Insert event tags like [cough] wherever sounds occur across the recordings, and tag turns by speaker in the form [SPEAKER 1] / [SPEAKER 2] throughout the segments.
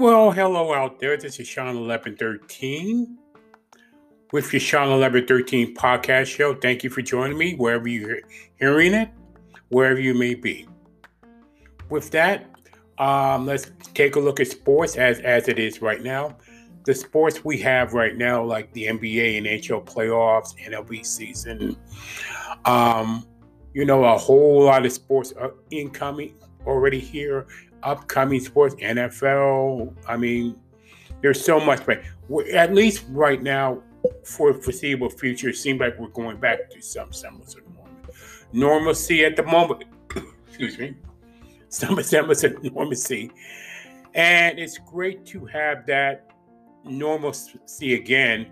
[SPEAKER 1] Well, hello out there. This is Sean 1113 with your Sean 1113 podcast show. Thank you for joining me wherever you're hearing it, wherever you may be. With that, um, let's take a look at sports as, as it is right now. The sports we have right now, like the NBA and NHL playoffs, MLB season, um, you know, a whole lot of sports are incoming already here upcoming sports, NFL. I mean, there's so much, but at least right now, for foreseeable future, it seems like we're going back to some semblance of normal. normalcy at the moment. [coughs] excuse me, some semblance of normalcy, and it's great to have that normalcy again.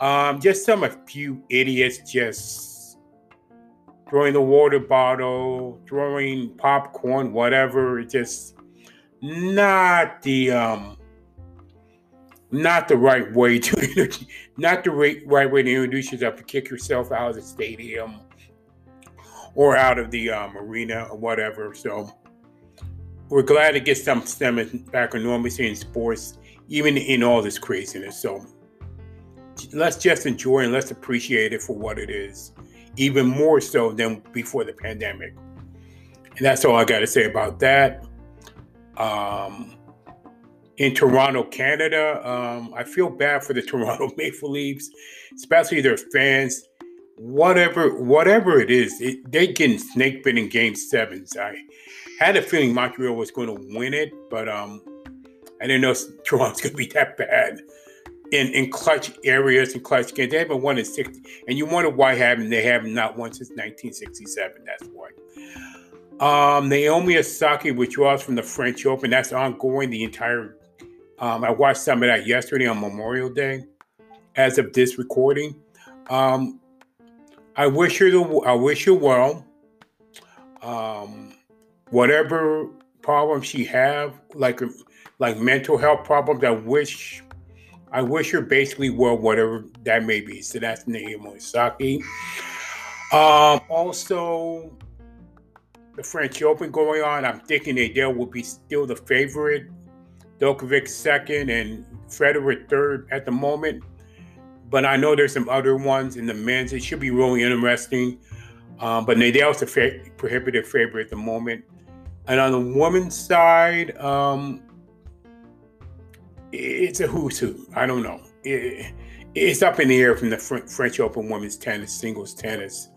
[SPEAKER 1] Um, just some a few idiots just throwing the water bottle, throwing popcorn, whatever. It just not the um not the right way to [laughs] not the right, right way to introduce yourself to kick yourself out of the stadium or out of the um, arena or whatever. So we're glad to get some stemming back on normalcy in sports, even in all this craziness. So let's just enjoy and let's appreciate it for what it is, even more so than before the pandemic. And that's all I got to say about that um, in Toronto, Canada. Um, I feel bad for the [laughs] Toronto Maple Leafs, especially their fans. Whatever, whatever it is, it, they getting snake bit in Game Sevens. I had a feeling Montreal was going to win it, but um, I didn't know [laughs] Toronto's going to be that bad in in clutch areas and clutch games. They haven't won in sixty, and you wonder why haven't they have not won since 1967. That's why. Um, Naomi Osaka withdraws from the French Open. That's ongoing the entire. Um, I watched some of that yesterday on Memorial Day. As of this recording, um, I wish her the I wish her well. Um, whatever problems she have, like like mental health problems, I wish I wish her basically well, whatever that may be. So that's Naomi Osaka. Um, also, the French Open going on. I'm thinking Nadal will be still the favorite. Djokovic second and Federer third at the moment. But I know there's some other ones in the men's. It should be really interesting. Um, but Nadal's the fa- prohibitive favorite at the moment. And on the women's side, um, it's a who's who. I don't know. It, it's up in the air from the French Open women's tennis, singles tennis.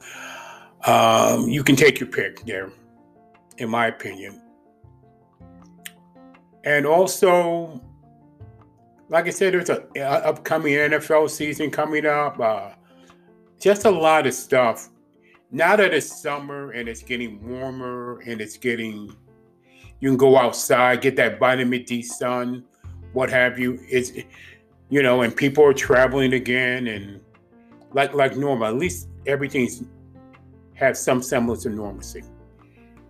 [SPEAKER 1] Um, you can take your pick there in my opinion. And also, like I said, there's a, a upcoming NFL season coming up. Uh, just a lot of stuff. Now that it's summer and it's getting warmer and it's getting, you can go outside, get that vitamin D sun, what have you. It's, you know, and people are traveling again and like like normal. At least everything's has some semblance of normalcy.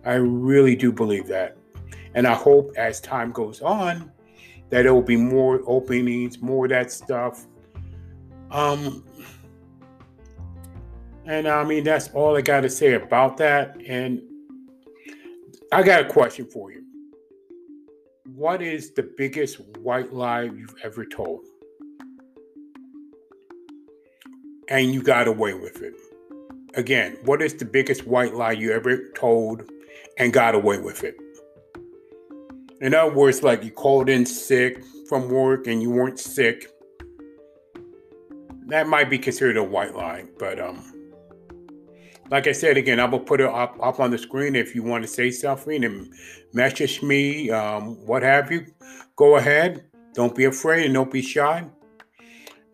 [SPEAKER 1] I really do believe that. And I hope as time goes on that there will be more openings, more of that stuff. Um, and I mean, that's all I got to say about that. And I got a question for you. What is the biggest white lie you've ever told? And you got away with it. Again, what is the biggest white lie you ever told and got away with it. In other words, like you called in sick from work and you weren't sick. That might be considered a white lie, but um, like I said again, I will put it up, up on the screen if you want to say something and message me, um, what have you. Go ahead. Don't be afraid and don't be shy.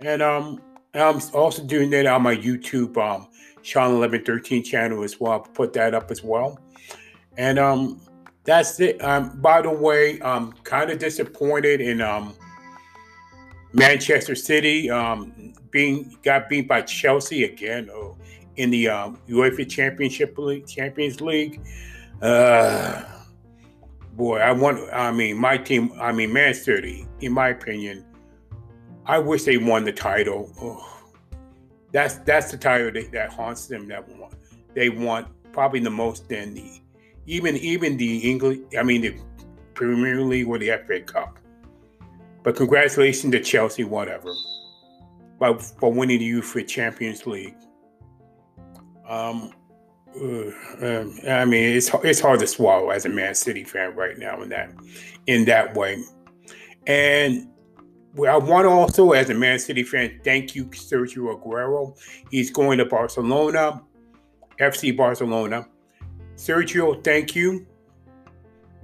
[SPEAKER 1] And um, I'm also doing that on my YouTube um, Sean 1113 channel as well. I'll put that up as well. And um, that's it. Um, by the way, I'm kind of disappointed in um, Manchester City um, being got beat by Chelsea again oh, in the um, UEFA Championship League, Champions League. Uh, boy, I want. I mean, my team. I mean, Man City. In my opinion, I wish they won the title. Oh, that's that's the title that, that haunts them. That one they want probably the most in the even even the English, I mean the Premier League or the FA Cup. But congratulations to Chelsea, whatever, for winning the UEFA Champions League. Um, uh, um, I mean, it's it's hard to swallow as a Man City fan right now in that in that way. And I want to also, as a Man City fan, thank you, Sergio Aguero. He's going to Barcelona, FC Barcelona. Sergio, thank you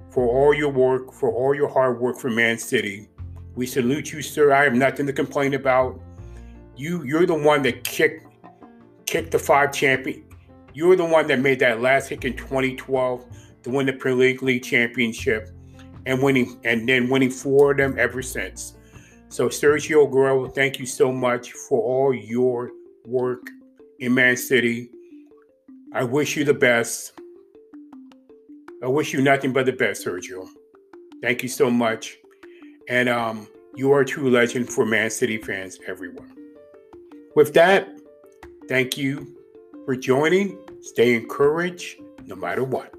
[SPEAKER 1] for all your work, for all your hard work for Man City. We salute you, sir. I have nothing to complain about. You, you're the one that kicked kicked the five champion. You're the one that made that last kick in 2012 to win the Premier League championship, and winning, and then winning four of them ever since. So, Sergio Aguero, thank you so much for all your work in Man City. I wish you the best. I wish you nothing but the best, Sergio. Thank you so much. And um, you are a true legend for Man City fans everyone. With that, thank you for joining. Stay encouraged no matter what.